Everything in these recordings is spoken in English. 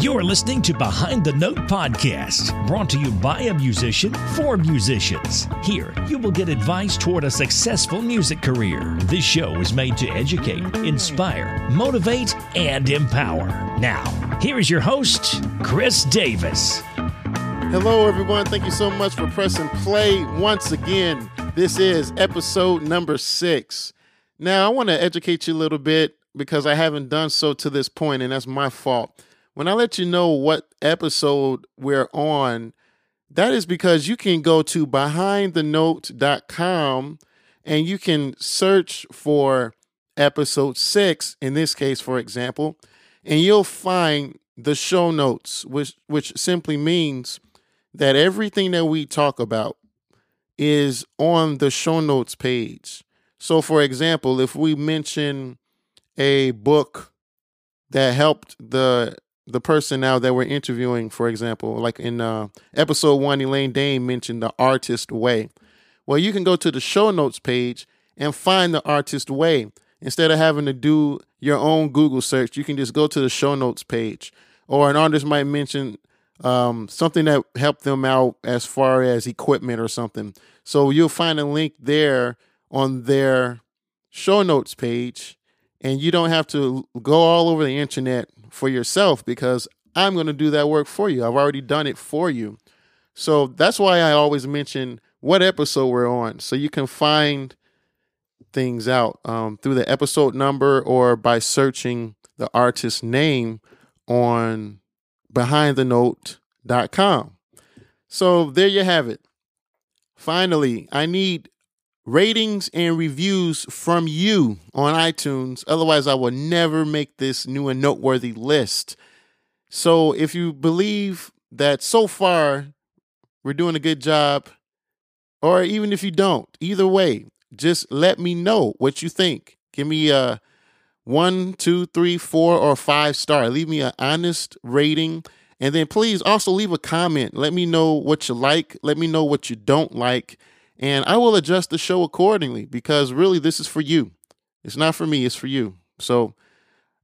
You're listening to Behind the Note podcast, brought to you by a musician for musicians. Here, you will get advice toward a successful music career. This show is made to educate, inspire, motivate, and empower. Now, here is your host, Chris Davis. Hello, everyone. Thank you so much for pressing play once again. This is episode number six. Now, I want to educate you a little bit because I haven't done so to this point, and that's my fault. When I let you know what episode we're on, that is because you can go to behindthenote.com and you can search for episode six, in this case, for example, and you'll find the show notes, which which simply means that everything that we talk about is on the show notes page. So, for example, if we mention a book that helped the the person now that we're interviewing, for example, like in uh, episode one, Elaine Dane mentioned the artist way. Well, you can go to the show notes page and find the artist way. Instead of having to do your own Google search, you can just go to the show notes page. Or an artist might mention um, something that helped them out as far as equipment or something. So you'll find a link there on their show notes page, and you don't have to go all over the internet for yourself because I'm going to do that work for you. I've already done it for you. So that's why I always mention what episode we're on so you can find things out um, through the episode number or by searching the artist's name on behindthenote.com. So there you have it. Finally, I need ratings and reviews from you on iTunes. Otherwise, I will never make this new and noteworthy list. So if you believe that so far we're doing a good job, or even if you don't, either way, just let me know what you think. Give me a one, two, three, four, or five star. Leave me an honest rating. And then please also leave a comment. Let me know what you like. Let me know what you don't like and I will adjust the show accordingly because really this is for you. It's not for me, it's for you. So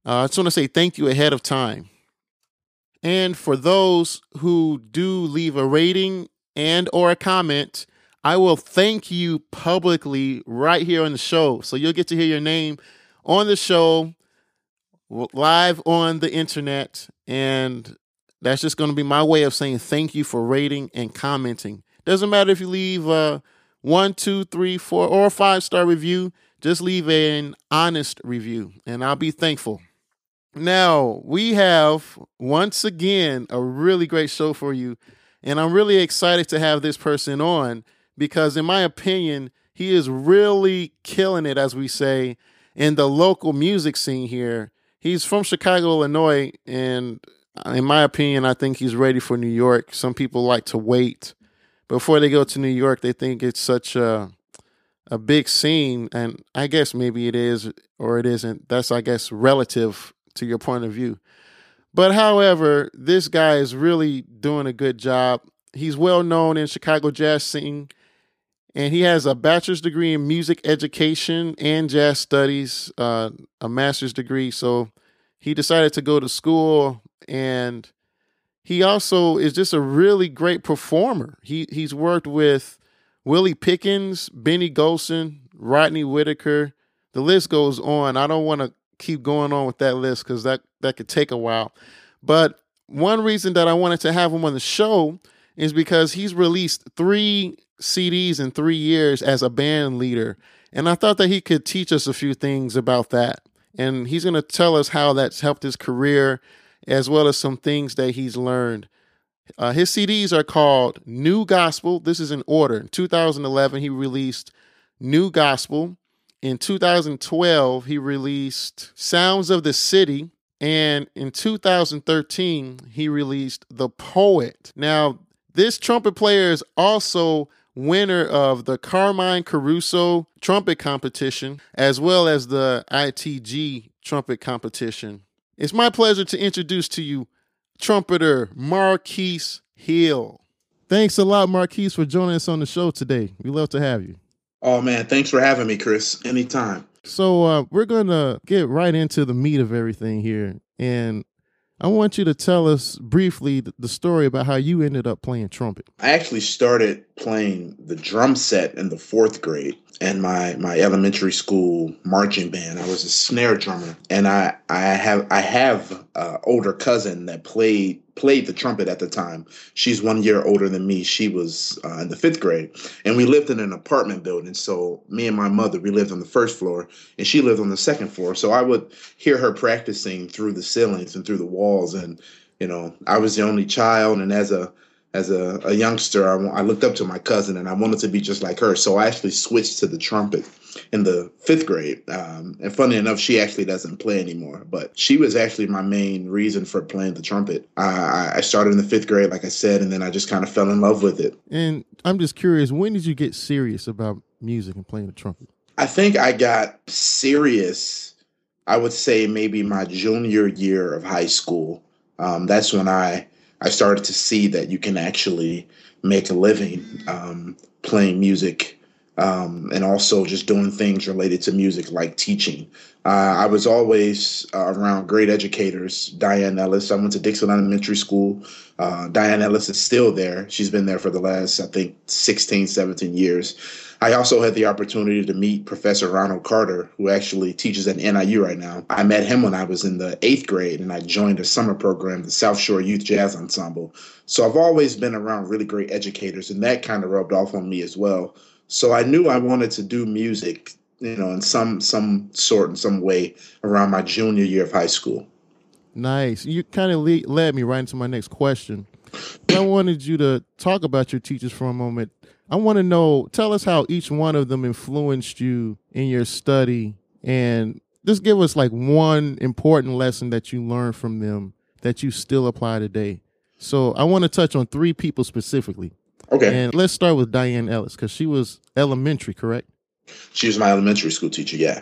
uh, I just want to say thank you ahead of time. And for those who do leave a rating and or a comment, I will thank you publicly right here on the show. So you'll get to hear your name on the show live on the internet and that's just going to be my way of saying thank you for rating and commenting. Doesn't matter if you leave uh, one, two, three, four, or five star review, just leave an honest review and I'll be thankful. Now, we have once again a really great show for you. And I'm really excited to have this person on because, in my opinion, he is really killing it, as we say, in the local music scene here. He's from Chicago, Illinois. And uh, in my opinion, I think he's ready for New York. Some people like to wait before they go to New York, they think it's such a a big scene, and I guess maybe it is or it isn't. That's I guess relative to your point of view. But however, this guy is really doing a good job. He's well known in Chicago jazz scene, and he has a bachelor's degree in music education and jazz studies, uh, a master's degree. So he decided to go to school and he also is just a really great performer. He he's worked with Willie Pickens, Benny Golson, Rodney Whitaker. The list goes on. I don't want to keep going on with that list because that that could take a while. But one reason that I wanted to have him on the show is because he's released three CDs in three years as a band leader. And I thought that he could teach us a few things about that. And he's going to tell us how that's helped his career as well as some things that he's learned. Uh, his CDs are called New Gospel. This is in order. In 2011, he released New Gospel. In 2012, he released Sounds of the City. And in 2013, he released The Poet. Now, this trumpet player is also winner of the Carmine Caruso trumpet competition, as well as the ITG trumpet competition. It's my pleasure to introduce to you trumpeter Marquis Hill. Thanks a lot, Marquis, for joining us on the show today. We love to have you. Oh man, thanks for having me, Chris. Anytime. So uh, we're gonna get right into the meat of everything here, and I want you to tell us briefly the story about how you ended up playing trumpet. I actually started playing the drum set in the fourth grade and my my elementary school marching band. I was a snare drummer, and I I have I have an older cousin that played played the trumpet at the time. She's one year older than me. She was uh, in the fifth grade, and we lived in an apartment building. So me and my mother, we lived on the first floor, and she lived on the second floor. So I would hear her practicing through the ceilings and through the walls, and you know, I was the only child, and as a as a, a youngster, I, I, looked up to my cousin and I wanted to be just like her. So I actually switched to the trumpet in the fifth grade. Um, and funny enough, she actually doesn't play anymore, but she was actually my main reason for playing the trumpet. I, I started in the fifth grade, like I said, and then I just kind of fell in love with it. And I'm just curious, when did you get serious about music and playing the trumpet? I think I got serious, I would say maybe my junior year of high school. Um, that's when I I started to see that you can actually make a living um, playing music um, and also just doing things related to music like teaching. Uh, I was always uh, around great educators. Diane Ellis. I went to Dixon Elementary School. Uh, Diane Ellis is still there. She's been there for the last, I think, 16, 17 years. I also had the opportunity to meet Professor Ronald Carter, who actually teaches at NIU right now. I met him when I was in the eighth grade and I joined a summer program, the South Shore Youth Jazz Ensemble. So I've always been around really great educators, and that kind of rubbed off on me as well. So I knew I wanted to do music, you know, in some some sort in some way around my junior year of high school. Nice. You kind of led me right into my next question. I wanted you to talk about your teachers for a moment I want to know, tell us how each one of them influenced you in your study and just give us like one important lesson that you learned from them that you still apply today. So I want to touch on three people specifically. Okay. And let's start with Diane Ellis because she was elementary, correct? She was my elementary school teacher, yeah.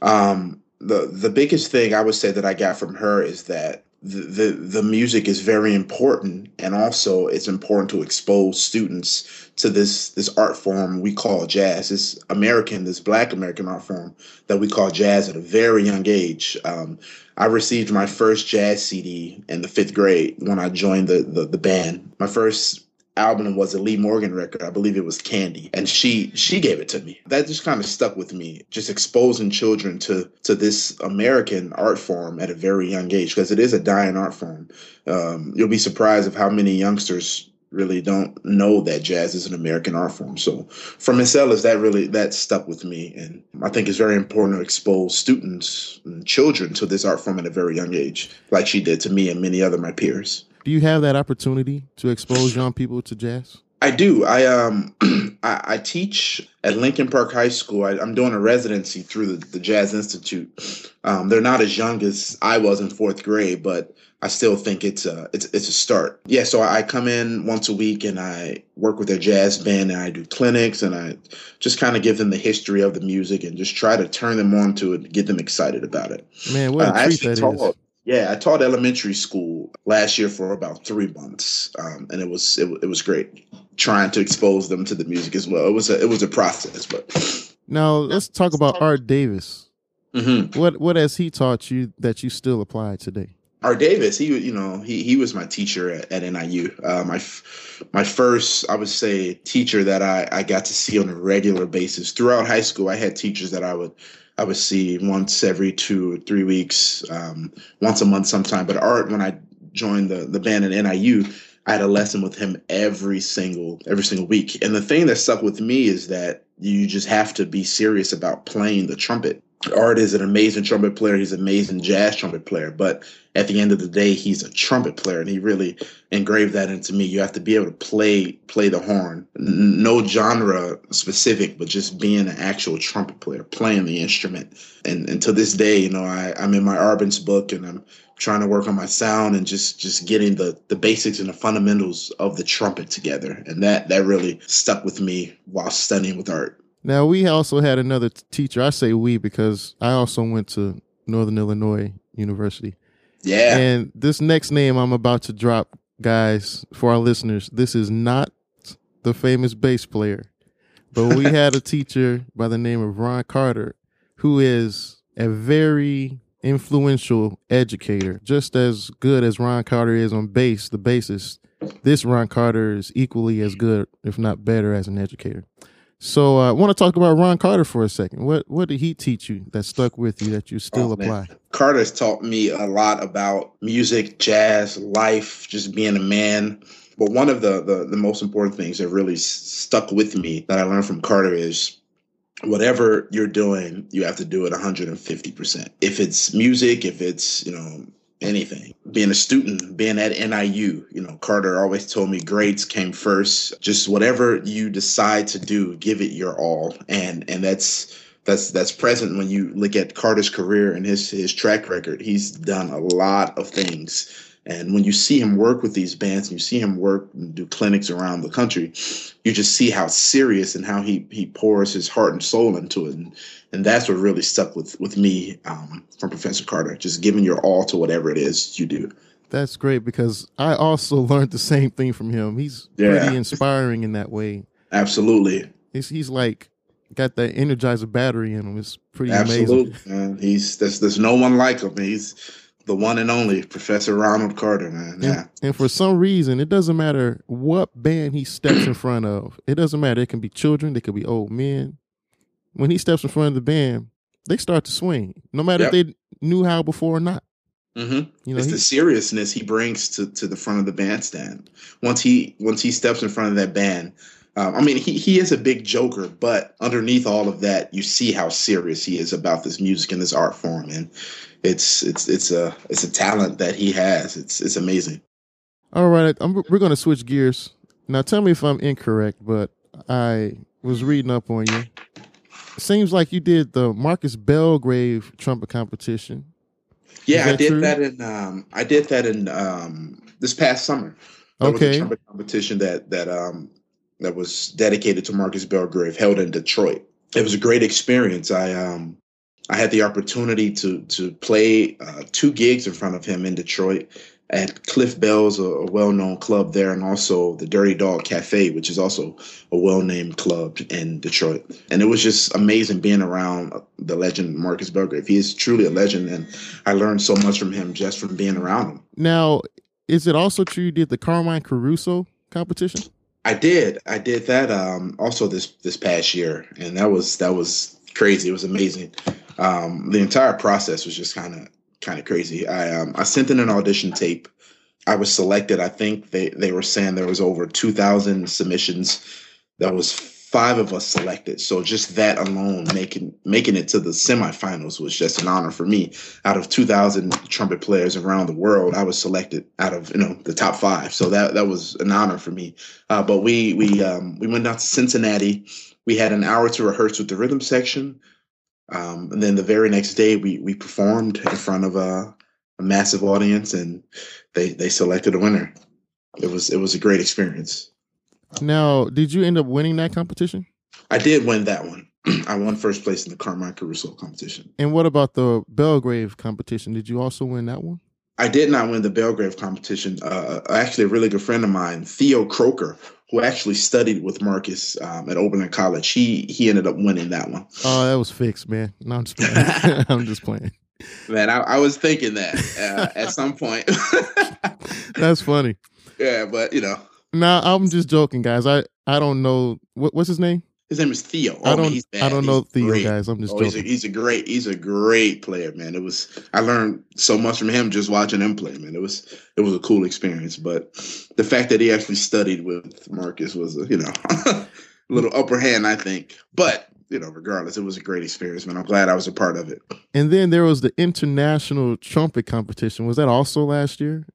Um, the the biggest thing I would say that I got from her is that the, the music is very important and also it's important to expose students to this this art form we call jazz this american this black american art form that we call jazz at a very young age um, i received my first jazz cd in the fifth grade when i joined the, the, the band my first album was a Lee Morgan record. I believe it was Candy, and she she gave it to me. That just kind of stuck with me. Just exposing children to to this American art form at a very young age because it is a dying art form. Um, you'll be surprised of how many youngsters really don't know that jazz is an American art form. So for Miss Ellis, that really that stuck with me, and I think it's very important to expose students and children to this art form at a very young age, like she did to me and many other my peers. Do you have that opportunity to expose young people to jazz? I do. I um I, I, teach at Lincoln Park High School. I, am doing a residency through the, the Jazz Institute. Um, they're not as young as I was in fourth grade, but I still think it's a it's it's a start. Yeah, so I come in once a week and I work with their jazz band and I do clinics and I just kind of give them the history of the music and just try to turn them on to it, get them excited about it. Man, what a uh, treat that taught, is. Yeah, I taught elementary school last year for about three months, um, and it was it, it was great trying to expose them to the music as well. It was a it was a process, but now let's talk about Art Davis. Mm-hmm. What what has he taught you that you still apply today? Art Davis, he you know he he was my teacher at, at NIU. Uh, my my first, I would say, teacher that I I got to see on a regular basis throughout high school. I had teachers that I would I would see once every two or three weeks, um, once a month sometime. But Art, when I joined the the band at NIU, I had a lesson with him every single every single week. And the thing that stuck with me is that you just have to be serious about playing the trumpet. Art is an amazing trumpet player. He's an amazing jazz trumpet player. But at the end of the day, he's a trumpet player, and he really engraved that into me. You have to be able to play play the horn, no genre specific, but just being an actual trumpet player, playing the instrument. And, and to this day, you know, I, I'm in my Arban's book, and I'm trying to work on my sound and just just getting the the basics and the fundamentals of the trumpet together. And that that really stuck with me while studying with art. Now we also had another teacher. I say we because I also went to Northern Illinois University. Yeah. And this next name I'm about to drop, guys, for our listeners, this is not the famous bass player, but we had a teacher by the name of Ron Carter who is a very influential educator, just as good as Ron Carter is on bass, the bassist. This Ron Carter is equally as good, if not better, as an educator. So uh, I want to talk about Ron Carter for a second. What what did he teach you that stuck with you that you still oh, apply? Man. Carter's taught me a lot about music, jazz, life, just being a man. But one of the, the, the most important things that really stuck with me that I learned from Carter is whatever you're doing, you have to do it 150%. If it's music, if it's, you know, anything. Being a student, being at NIU, you know, Carter always told me grades came first. Just whatever you decide to do, give it your all. And and that's that's that's present when you look at Carter's career and his his track record. He's done a lot of things and when you see him work with these bands and you see him work and do clinics around the country, you just see how serious and how he he pours his heart and soul into it. And, and that's what really stuck with with me um, from Professor Carter, just giving your all to whatever it is you do. That's great because I also learned the same thing from him. He's yeah. pretty inspiring in that way. Absolutely. He's he's like got that energizer battery in him. It's pretty Absolutely, amazing. Man. He's there's there's no one like him. He's the one and only Professor Ronald Carter, man. Yeah. And, and, for some reason, it doesn't matter what band he steps in front of. It doesn't matter. It can be children, it could be old men. When he steps in front of the band, they start to swing, no matter yep. if they knew how before or not. Mm-hmm. You know, it's he, the seriousness he brings to, to the front of the bandstand. Once he once he steps in front of that band, um, I mean, he he is a big joker, but underneath all of that, you see how serious he is about this music and this art form, and it's it's it's a it's a talent that he has. It's it's amazing. All right, I'm, we're going to switch gears now. Tell me if I'm incorrect, but I was reading up on you. Seems like you did the Marcus Belgrave trumpet competition. Yeah, I did true? that in um, I did that in um, this past summer. There okay, was a trumpet competition that that um, that was dedicated to Marcus Belgrave, held in Detroit. It was a great experience. I um, I had the opportunity to to play uh, two gigs in front of him in Detroit at Cliff Bell's, a, a well-known club there, and also the Dirty Dog Cafe, which is also a well-named club in Detroit. And it was just amazing being around the legend Marcus Belgrave. He is truly a legend, and I learned so much from him just from being around him. Now, is it also true you did the Carmine Caruso competition? I did. I did that um, also this this past year, and that was that was crazy. It was amazing um, the entire process was just kind of kind of crazy. I um, I sent in an audition tape. I was selected. I think they they were saying there was over two thousand submissions. That was five of us selected. So just that alone, making making it to the semifinals was just an honor for me. Out of two thousand trumpet players around the world, I was selected out of you know the top five. So that that was an honor for me. Uh, but we we um, we went down to Cincinnati. We had an hour to rehearse with the rhythm section. Um, and then the very next day, we we performed in front of a, a, massive audience, and they they selected a winner. It was it was a great experience. Now, did you end up winning that competition? I did win that one. I won first place in the Carmine Caruso competition. And what about the Belgrave competition? Did you also win that one? I did not win the Belgrave competition. Uh, actually, a really good friend of mine, Theo Croker, who actually studied with Marcus um, at Oberlin College, he he ended up winning that one. Oh, that was fixed, man. No, I'm just playing. I'm just playing. Man, I, I was thinking that uh, at some point. That's funny. Yeah, but you know. No, nah, I'm just joking, guys. I I don't know what, what's his name. His name is Theo. Oh, I don't. I don't know Theo, great. guys. I'm just oh, joking. He's a, he's a, great. He's a great player, man. It was. I learned so much from him just watching him play, man. It was. It was a cool experience. But the fact that he actually studied with Marcus was, a, you know, a little upper hand, I think. But you know, regardless, it was a great experience, man. I'm glad I was a part of it. And then there was the international trumpet competition. Was that also last year?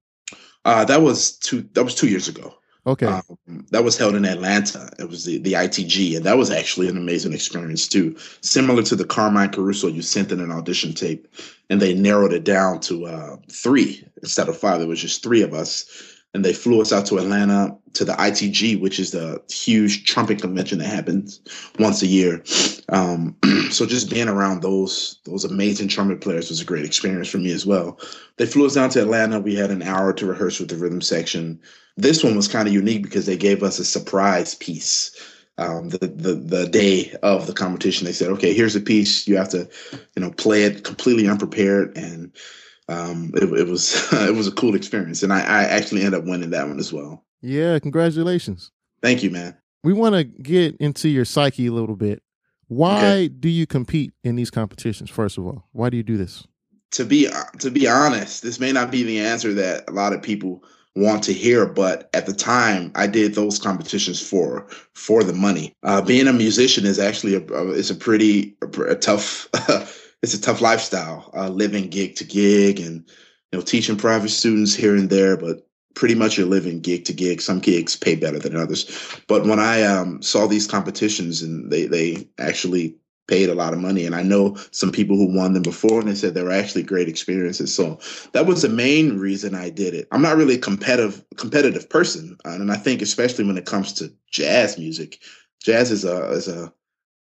Uh, that was two. That was two years ago. Okay. Um, that was held in Atlanta. It was the, the ITG, and that was actually an amazing experience too. Similar to the Carmine Caruso, you sent in an audition tape, and they narrowed it down to uh, three instead of five. There was just three of us, and they flew us out to Atlanta to the ITG, which is the huge trumpet convention that happens once a year. Um, so just being around those those amazing trumpet players was a great experience for me as well. They flew us down to Atlanta. We had an hour to rehearse with the rhythm section. This one was kind of unique because they gave us a surprise piece. um, the, the the day of the competition. They said, "Okay, here's a piece. You have to, you know, play it completely unprepared." And um, it, it, was it was a cool experience, and I, I actually ended up winning that one as well. Yeah, congratulations! Thank you, man. We want to get into your psyche a little bit. Why okay. do you compete in these competitions? First of all, why do you do this? To be to be honest, this may not be the answer that a lot of people want to hear. But at the time, I did those competitions for for the money. Uh, being a musician is actually a, a it's a pretty a, a tough it's a tough lifestyle. Uh, living gig to gig and you know teaching private students here and there, but pretty much you're living gig to gig. Some gigs pay better than others. But when I um, saw these competitions and they they actually paid a lot of money. And I know some people who won them before, and they said they were actually great experiences. So that was the main reason I did it. I'm not really a competitive competitive person, and I think especially when it comes to jazz music, jazz is a is a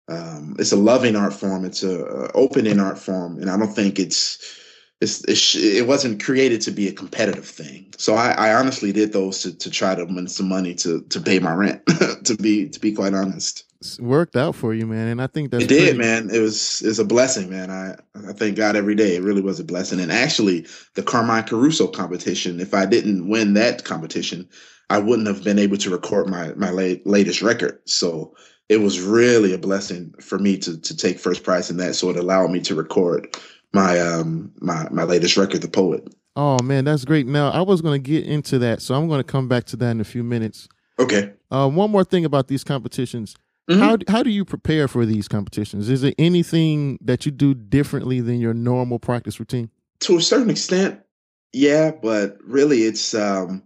um, it's a loving art form. It's a, a opening art form, and I don't think it's it's, it's, it wasn't created to be a competitive thing. So I, I honestly did those to, to try to win some money to to pay my rent. to be to be quite honest worked out for you, man. And I think that's it did, man. It was it's a blessing, man. I I thank God every day. It really was a blessing. And actually, the Carmine Caruso competition, if I didn't win that competition, I wouldn't have been able to record my my late, latest record. So it was really a blessing for me to to take first prize in that. So it allowed me to record my um my my latest record, The Poet. Oh man, that's great. Now I was going to get into that, so I'm going to come back to that in a few minutes. Okay. Uh, one more thing about these competitions Mm-hmm. How how do you prepare for these competitions? Is there anything that you do differently than your normal practice routine? To a certain extent, yeah, but really it's um,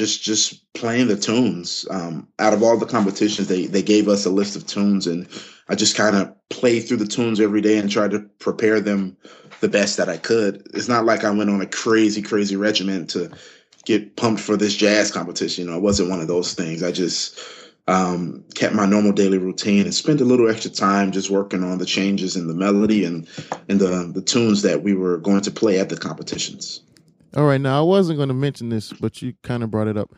just just playing the tunes. Um, out of all the competitions, they they gave us a list of tunes, and I just kind of played through the tunes every day and tried to prepare them the best that I could. It's not like I went on a crazy crazy regimen to get pumped for this jazz competition. You know, it wasn't one of those things. I just um, kept my normal daily routine and spent a little extra time just working on the changes in the melody and and the the tunes that we were going to play at the competitions. All right, now I wasn't going to mention this, but you kind of brought it up.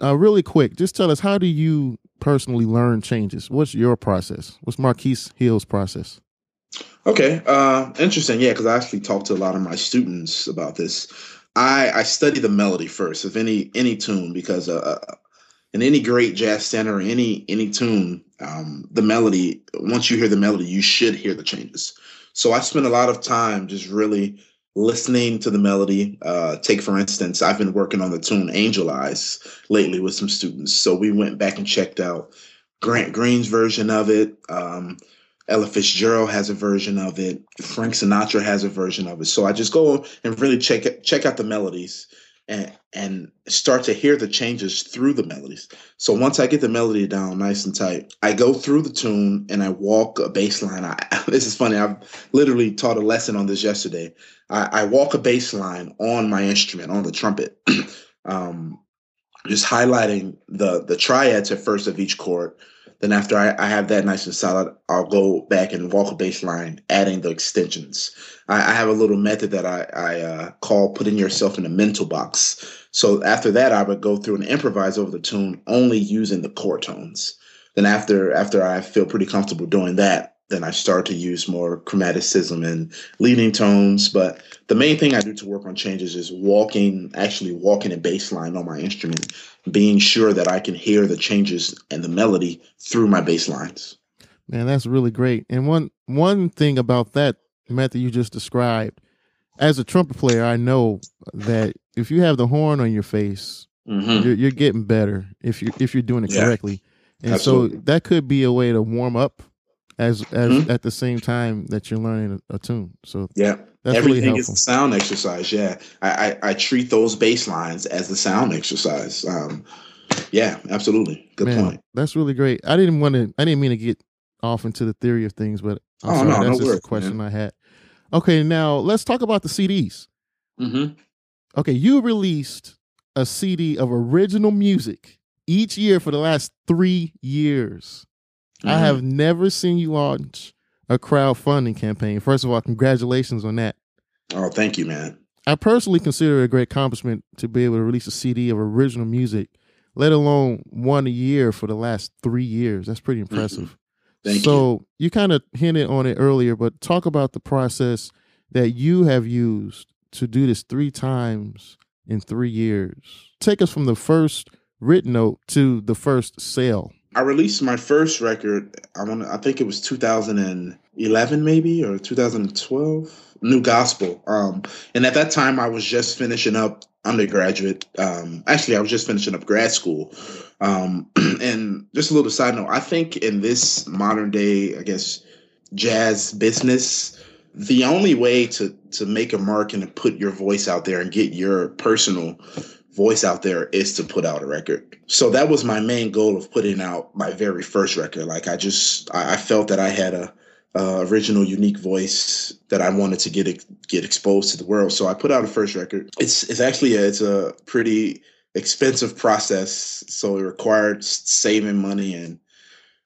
Uh, really quick, just tell us how do you personally learn changes? What's your process? What's Marquis Hill's process? Okay, uh, interesting. Yeah, because I actually talked to a lot of my students about this. I, I study the melody first of any any tune because uh, in any great jazz standard or any any tune, um, the melody. Once you hear the melody, you should hear the changes. So I spend a lot of time just really listening to the melody. Uh, take for instance, I've been working on the tune "Angel Eyes" lately with some students. So we went back and checked out Grant Green's version of it. Um, Ella Fitzgerald has a version of it. Frank Sinatra has a version of it. So I just go and really check it, check out the melodies and and start to hear the changes through the melodies. So once I get the melody down nice and tight, I go through the tune and I walk a bass line. I, this is funny. I've literally taught a lesson on this yesterday. I, I walk a bass line on my instrument, on the trumpet, um, just highlighting the the triads at first of each chord, then after I, I, have that nice and solid, I'll go back and walk a bass line, adding the extensions. I, I have a little method that I, I uh, call putting yourself in a mental box. So after that, I would go through and improvise over the tune, only using the chord tones. Then after after I feel pretty comfortable doing that, then I start to use more chromaticism and leading tones. But the main thing I do to work on changes is walking, actually walking a bass line on my instrument being sure that I can hear the changes and the melody through my bass lines. Man, that's really great. And one one thing about that method you just described, as a trumpet player, I know that if you have the horn on your face, mm-hmm. you're, you're, getting better if you if you're doing it yeah. correctly. And Absolutely. so that could be a way to warm up as as mm-hmm. at the same time that you're learning a, a tune. So yeah, that's everything really is a sound exercise. Yeah, I, I, I treat those bass lines as the sound exercise. Um, yeah, absolutely. Good Man, point. That's really great. I didn't want to. I didn't mean to get off into the theory of things, but I'm oh, sorry, no, that's no just a question man. I had. Okay, now let's talk about the CDs. Mm-hmm. Okay, you released a CD of original music each year for the last three years. Mm-hmm. I have never seen you launch a crowdfunding campaign. First of all, congratulations on that. Oh, thank you, man. I personally consider it a great accomplishment to be able to release a CD of original music let alone one a year for the last three years. That's pretty Mm-hmm. impressive. Thank you. so you. you kind of hinted on it earlier, but talk about the process that you have used to do this three times in three years. Take us from the first written note to the first sale. I released my first record. I want. I think it was 2011, maybe or 2012. New Gospel. Um, and at that time, I was just finishing up undergraduate. Um, actually, I was just finishing up grad school. Um, and just a little side note, I think in this modern day, I guess, jazz business, the only way to to make a mark and to put your voice out there and get your personal voice out there is to put out a record. So that was my main goal of putting out my very first record. Like I just I, felt that I had a, a original, unique voice that I wanted to get get exposed to the world. So I put out a first record. It's it's actually a, it's a pretty expensive process. So it required saving money and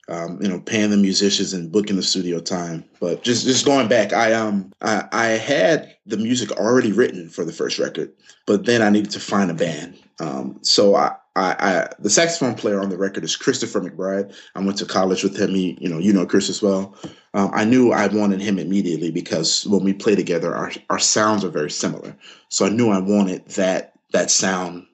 um, you know, paying the musicians and booking the studio time. But just just going back, I um I, I had the music already written for the first record, but then I needed to find a band. Um, so I, I, I the saxophone player on the record is Christopher McBride. I went to college with him. He, you know, you know Chris as well. Um, I knew I wanted him immediately because when we play together, our our sounds are very similar. So I knew I wanted that that sound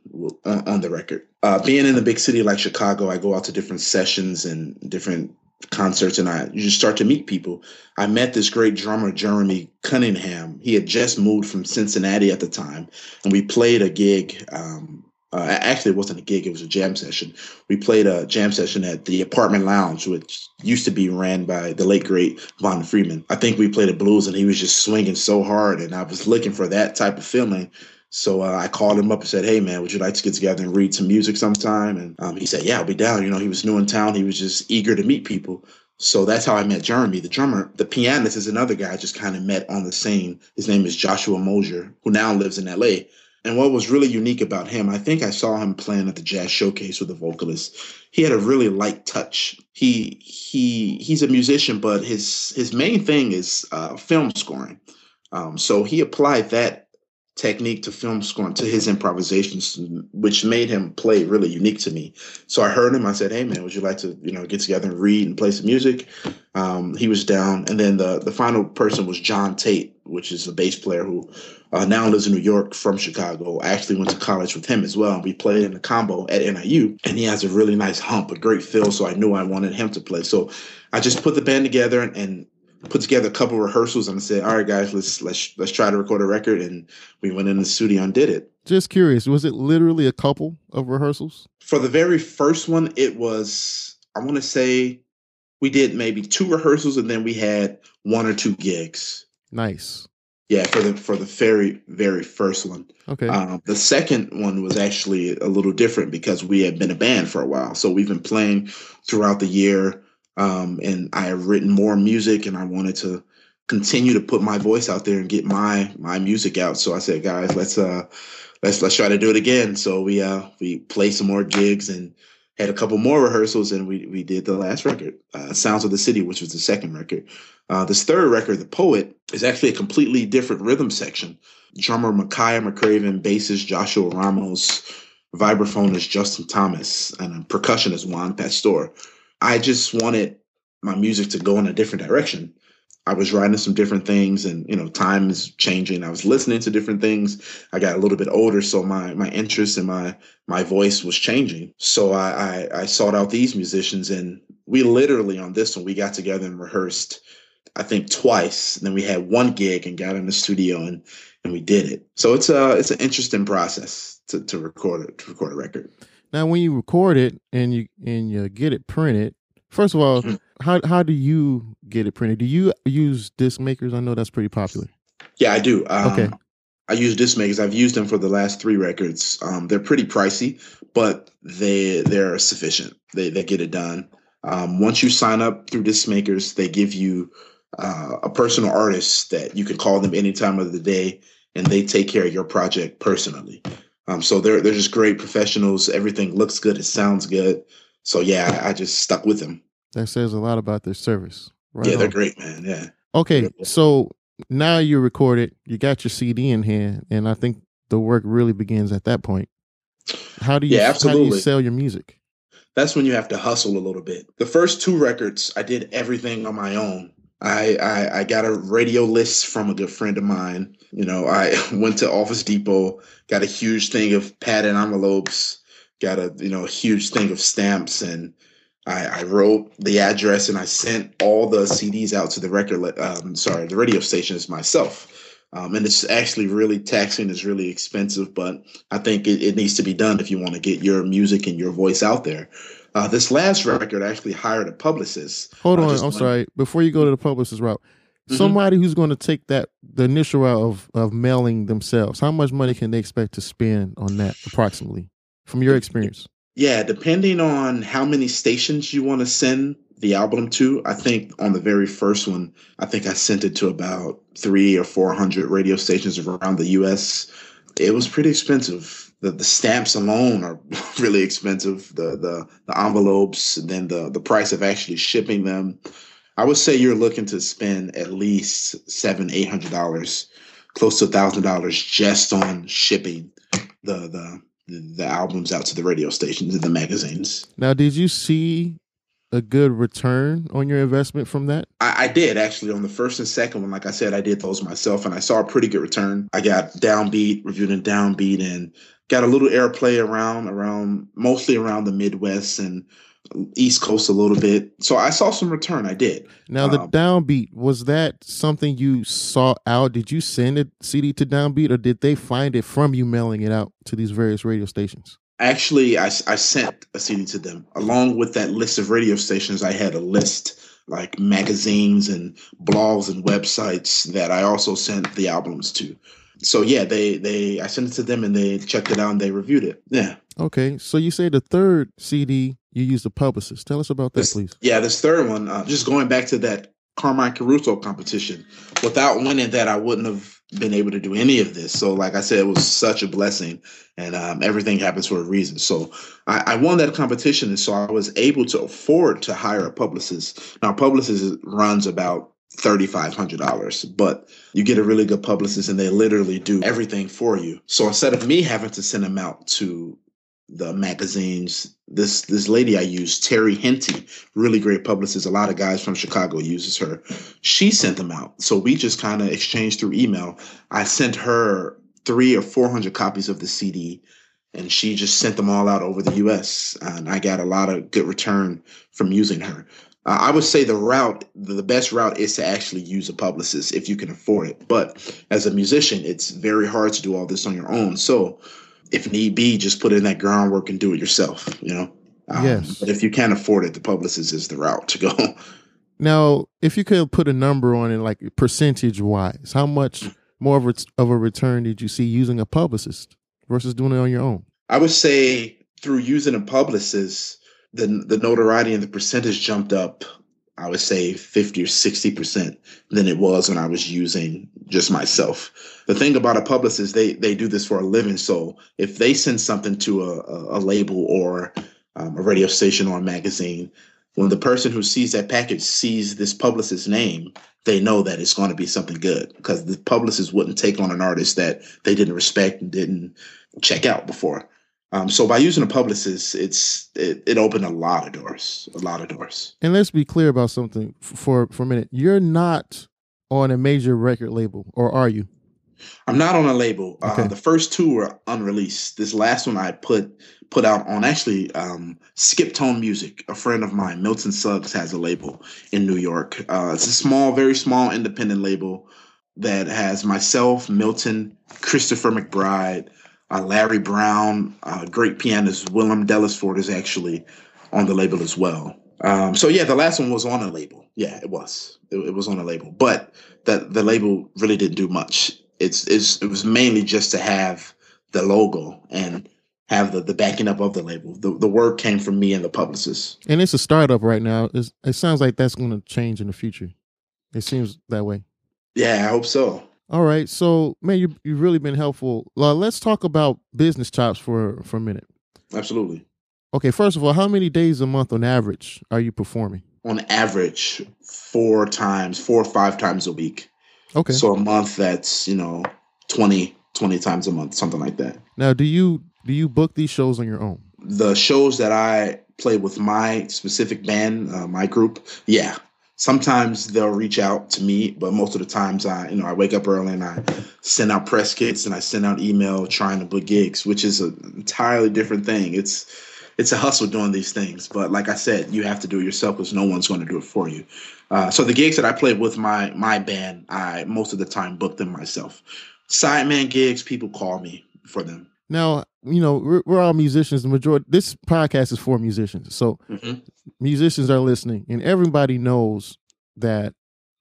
on, on the record. Uh, being in a big city like Chicago, I go out to different sessions and different concerts, and I you just start to meet people. I met this great drummer, Jeremy Cunningham. He had just moved from Cincinnati at the time, and we played a gig. Um, uh, actually, it wasn't a gig; it was a jam session. We played a jam session at the Apartment Lounge, which used to be ran by the late great Von Freeman. I think we played a blues, and he was just swinging so hard, and I was looking for that type of feeling. So uh, I called him up and said, "Hey man, would you like to get together and read some music sometime?" And um, he said, "Yeah, I'll be down." You know, he was new in town. He was just eager to meet people. So that's how I met Jeremy, the drummer. The pianist is another guy I just kind of met on the scene. His name is Joshua Moshier, who now lives in LA. And what was really unique about him, I think I saw him playing at the jazz showcase with a vocalist. He had a really light touch. He he he's a musician, but his his main thing is uh, film scoring. Um, so he applied that technique to film scoring to his improvisations, which made him play really unique to me. So I heard him. I said, "Hey man, would you like to you know get together and read and play some music?" Um, he was down, and then the the final person was John Tate, which is a bass player who uh, now lives in New York from Chicago. I actually went to college with him as well. We played in a combo at NIU, and he has a really nice hump, a great feel. So I knew I wanted him to play. So I just put the band together and, and put together a couple rehearsals and said, "All right, guys, let's let's let's try to record a record." And we went in the studio and did it. Just curious, was it literally a couple of rehearsals? For the very first one, it was I want to say we did maybe two rehearsals and then we had one or two gigs. Nice. Yeah, for the for the very very first one. Okay. Um, the second one was actually a little different because we had been a band for a while, so we've been playing throughout the year. Um, and I have written more music, and I wanted to continue to put my voice out there and get my my music out. So I said, guys, let's uh let's let's try to do it again. So we uh we played some more gigs and had a couple more rehearsals, and we we did the last record, uh, Sounds of the City, which was the second record. Uh, this third record, The Poet, is actually a completely different rhythm section. Drummer Makaya McCraven, bassist Joshua Ramos, vibraphone is Justin Thomas, and percussionist Juan Pastor. I just wanted my music to go in a different direction. I was writing some different things, and you know, time is changing. I was listening to different things. I got a little bit older, so my my interest and my my voice was changing. So I, I I sought out these musicians, and we literally on this one we got together and rehearsed. I think twice. And then we had one gig and got in the studio and and we did it. So it's a it's an interesting process to to record it to record a record. Now, when you record it and you and you get it printed, first of all, Mhm. how how do you get it printed? Do you use disc makers? I know that's pretty popular. Yeah, I do. Um, Okay. I use disc makers. I've used them for the last three records. Um, they're pretty pricey, but they they're sufficient. They they get it done. Um, once you sign up through disc makers, they give you uh, a personal artist that you can call them any time of the day, and they take care of your project personally. Um, so they're they're just great professionals. Everything looks good. It sounds good. So yeah, I, I just stuck with them. That says a lot about their service. Right yeah, they're great, man. Yeah. Okay, so now you recorded, you got your CD in hand, and I think the work really begins at that point. How do you Yeah, how do absolutely. you sell your music? that's when you have to hustle a little bit. The first two records, I did everything on my own. I, I I got a radio list from a good friend of mine. You know, I went to Office Depot, got a huge thing of padded envelopes, got a you know a huge thing of stamps, and I, I wrote the address and I sent all the CDs out to the record. Um, sorry, the radio stations myself. Um, and it's actually really taxing. It's really expensive, but I think it, it needs to be done if you want to get your music and your voice out there. Uh, this last record I actually hired a publicist. Hold on, I'm went- sorry. Before you go to the publicist route, Mhm. somebody who's going to take that the initial route of of mailing themselves, how much money can they expect to spend on that approximately, from your experience? Yeah, depending on how many stations you want to send the album to, I think on the very first one, I think I sent it to about three or four hundred radio stations around the U.S. It was pretty expensive. The the stamps alone are really expensive. The the the envelopes, then the the price of actually shipping them. I would say you're looking to spend at least seven eight hundred dollars, close to a thousand dollars just on shipping the the the albums out to the radio stations and the magazines. Now, did you see a good return on your investment from that? I, I did actually on the first and second one. Like I said, I did those myself, and I saw a pretty good return. I got downbeat, reviewed in downbeat, and got a little airplay around, around mostly around the Midwest and East Coast a little bit. So I saw some return. I did. Now, the Um, downbeat was that something you saw out? Did you send a CD to downbeat, or did they find it from you mailing it out to these various radio stations? Actually, I, I sent a CD to them along with that list of radio stations. I had a list like magazines and blogs and websites that I also sent the albums to. So yeah, they they I sent it to them and they checked it out and they reviewed it. Yeah. Okay, so you say the third CD you used a publicist. Tell us about that, This- please. Yeah, this third one, uh, just going back to that Carmine Caruso competition. Without winning that, I wouldn't have been able to do any of this. So, like I said, it was such a blessing, and um, everything happens for a reason. So, I, I won that competition, and so I was able to afford to hire a publicist. Now, publicist runs about thirty five hundred dollars, but you get a really good publicist, and they literally do everything for you. So instead of me having to send them out to the magazines. This this lady I use, Terri Hinte, really great publicist. A lot of guys from Chicago uses her. She sent them out, so we just kind of exchanged through email. I sent her three or four hundred copies of the CD, and she just sent them all out over the U.S. And I got a lot of good return from using her. Uh, I would say the route, the best route, is to actually use a publicist if you can afford it. But as a musician, it's very hard to do all this on your own. So if need be, just put in that groundwork and do it yourself, you know? Um, Yes. But if you can't afford it, the publicist is the route to go. Now, if you could put a number on it, like percentage wise, how much more of a, of a return did you see using a publicist versus doing it on your own? I would say through using a publicist, the the notoriety and the percentage jumped up. I would say fifty or sixty percent than it was when I was using just myself. The thing about a publicist, they they do this for a living. So if they send something to a, a, a label or um, a radio station or a magazine, when the person who sees that package sees this publicist's name, they know that it's going to be something good because the publicist wouldn't take on an artist that they didn't respect and didn't check out before. Um, so by using a publicist, it's it, it opened a lot of doors, a lot of doors. And let's be clear about something for for a minute. You're not on a major record label, or are you? I'm not on a label. Okay. Uh, the first two were unreleased. This last one I put put out on actually um, Skiptone Music. A friend of mine, Milton Suggs, has a label in New York. Uh, it's a small, very small independent label that has myself, Milton, Christopher McBride, uh, Larry Brown, uh, great pianist Willerm Delisfort is actually on the label as well. Um, so yeah, the last one was on a label. Yeah, it was. It, it was on a label, but that the label really didn't do much. It's, it's it was mainly just to have the logo and have the, the backing up of the label. The the work came from me and the publicist. And it's a startup right now. It's, it sounds like that's going to change in the future. It seems that way. Yeah, I hope so. All right, so man, you you've really been helpful. Uh, let's talk about business chops for for a minute. Absolutely. Okay, first of all, how many days a month on average are you performing? On average, four times, four or five times a week. Okay. So a month that's, you know, 20, 20 times a month, something like that. now, do you do you book these shows on your own? The shows that I play with my specific band, uh, my group, yeah. Sometimes they'll reach out to me, but most of the times I, you know, I wake up early and I send out press kits and I send out email trying to book gigs, which is an entirely different thing. It's it's a hustle doing these things, but like I said, you have to do it yourself because no one's going to do it for you. Uh, so the gigs that I play with my my band, I most of the time book them myself. Sideman gigs, people call me for them. Now, you know, we're, we're all musicians. The majority, this podcast is for musicians. So mm-hmm. musicians are listening, and everybody knows that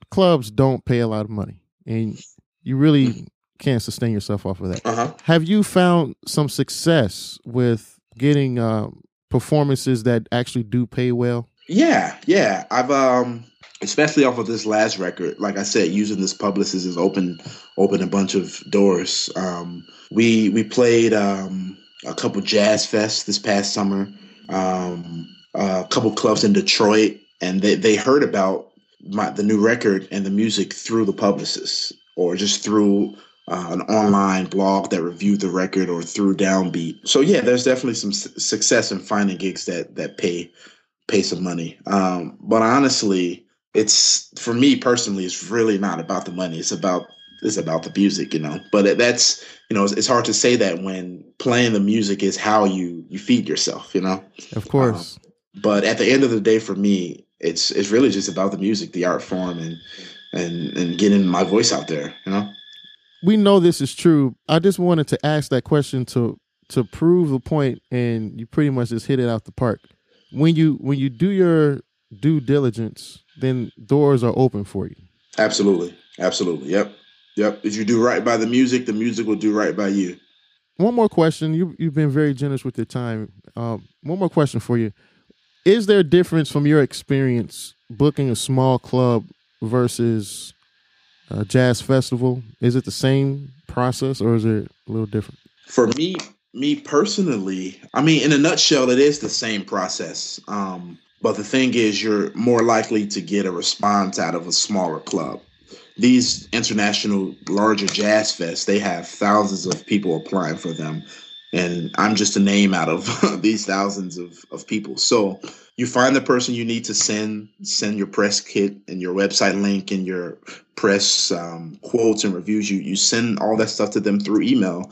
clubs don't pay a lot of money, and you really mm-hmm. can't sustain yourself off of that. Uh-huh. Have you found some success with getting uh, performances that actually do pay well? Yeah, yeah. I've um especially off of this last record, like I said, using this publicist has opened opened a bunch of doors. Um, we we played um, a couple jazz fests this past summer, um, a couple clubs in Detroit, and they, they heard about my, the new record and the music through the publicist or just through uh, an online blog that reviewed the record or through Downbeat. So yeah, there's definitely some su- success in finding gigs that that pay pay some money. Um, but honestly, it's for me personally, it's really not about the money. It's about it's about the music, you know. But that's you know, it's, it's, hard to say that when playing the music is how you you feed yourself, you know. Of course. Um, but at the end of the day, for me, it's it's really just about the music, the art form, and and and getting my voice out there, you know. We know this is true. I just wanted to ask that question to to prove the point, and you pretty much just hit it out the park. When you when you do your due diligence, then doors are open for you. Absolutely, absolutely. Yep. Yep. If you do right by the music, the music will do right by you. One more question. You you've been very generous with your time. Um, one more question for you. Is there a difference from your experience booking a small club versus a jazz festival? Is it the same process or is it a little different? For me, me personally, I mean, in a nutshell, it is the same process. Um, but the thing is, you're more likely to get a response out of a smaller club these international larger jazz fests, they have thousands of people applying for them. And I'm just a name out of these thousands of, of people. So you find the person you need to send, send your press kit and your website link and your press um, quotes and reviews. You you send all that stuff to them through email,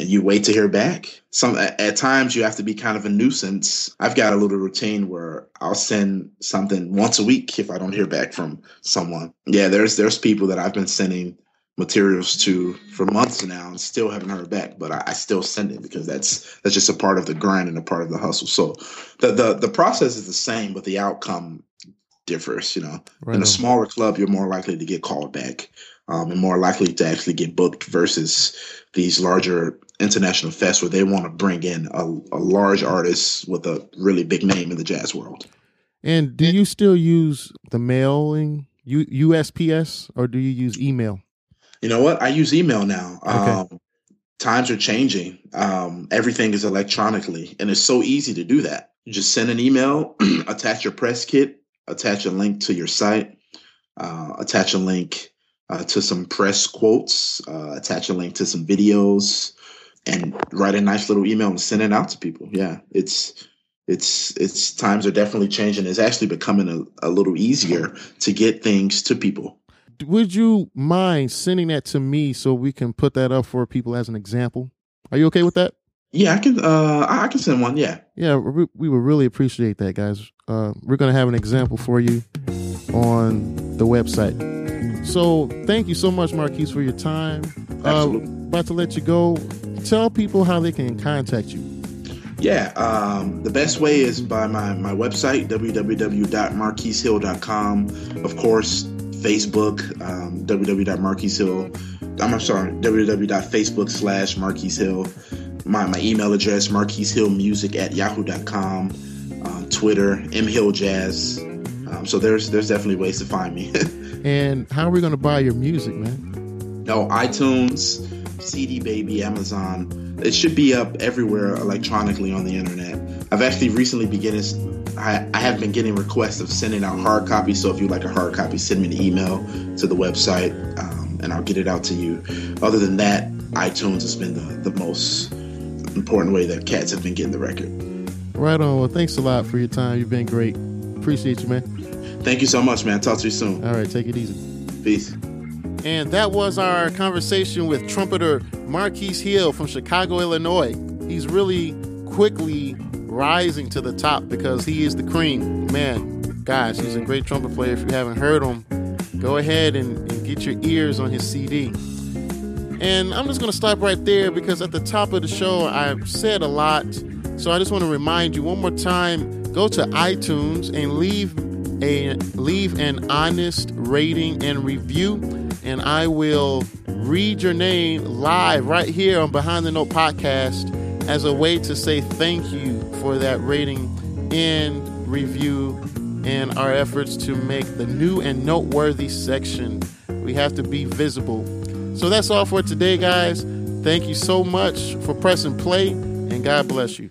and you wait to hear back. Some at times you have to be kind of a nuisance. I've got a little routine where I'll send something once a week if I don't hear back from someone. Yeah, there's there's people that I've been sending materials to for months now and still haven't heard back, but I, I, still send it because that's that's just a part of the grind and a part of the hustle. So the the the process is the same, but the outcome differs. You know, right in a smaller club, you're more likely to get called back um, and more likely to actually get booked versus these larger international fests where they want to bring in a, a large artist with a really big name in the jazz world. And do you still use the mailing U- USPS or do you use email? You know what? I use email now. Okay. Um, times are changing. Um, everything is electronically, and it's so easy to do that. You just send an email, attach your press kit, attach a link to your site, uh, attach a link uh, to some press quotes, uh, attach a link to some videos, and write a nice little email and send it out to people. Yeah, it's it's it's times are definitely changing. It's actually becoming a, a little easier to get things to people. Would you mind sending that to me so we can put that up for people as an example? Are you okay with that? Yeah, I can. Uh, I can send one. Yeah. Yeah, we, we would really appreciate that, guys. Uh, we're gonna have an example for you on the website. So thank you so much, Marquis, for your time. Uh, Absolutely. Uh, about to let you go. Tell people how they can contact you. Yeah, um, the best way is by my, my website, www.marquisehill.com. Of course, Facebook, um, www.marquisehill. I'm sorry, www.facebook slash marquisehill. My, my email address, marquisehillmusic at yahoo.com. Um, Twitter, mhilljazz. Um, so there's there's definitely ways to find me. and how are we going to buy your music, man? No, iTunes, CD Baby, Amazon. It should be up everywhere electronically on the internet. I've actually recently beginning. I, I have been getting requests of sending out hard copies. So if you'd like a hard copy, send me an email to the website, um, and I'll get it out to you. Other than that, iTunes has been the, the most important way that cats have been getting the record. Right on. Well, thanks a lot for your time. You've been great. Appreciate you, man. Thank you so much, man. Talk to you soon. All right, take it easy. Peace. And that was our conversation with trumpeter Marquis Hill from Chicago, Illinois. He's really quickly rising to the top because he is the cream. Man, guys, he's a great trumpet player. If you haven't heard him, go ahead and, and get your ears on his CD. And I'm just going to stop right there because at the top of the show, I've said a lot. So I just want to remind you one more time go to iTunes and leave a leave an honest rating and review and I will read your name live right here on Behind the Note podcast as a way to say thank you for that rating and review and our efforts to make the new and noteworthy section. We have to be visible. So that's all for today, guys. Thank you so much for pressing play, and God bless you.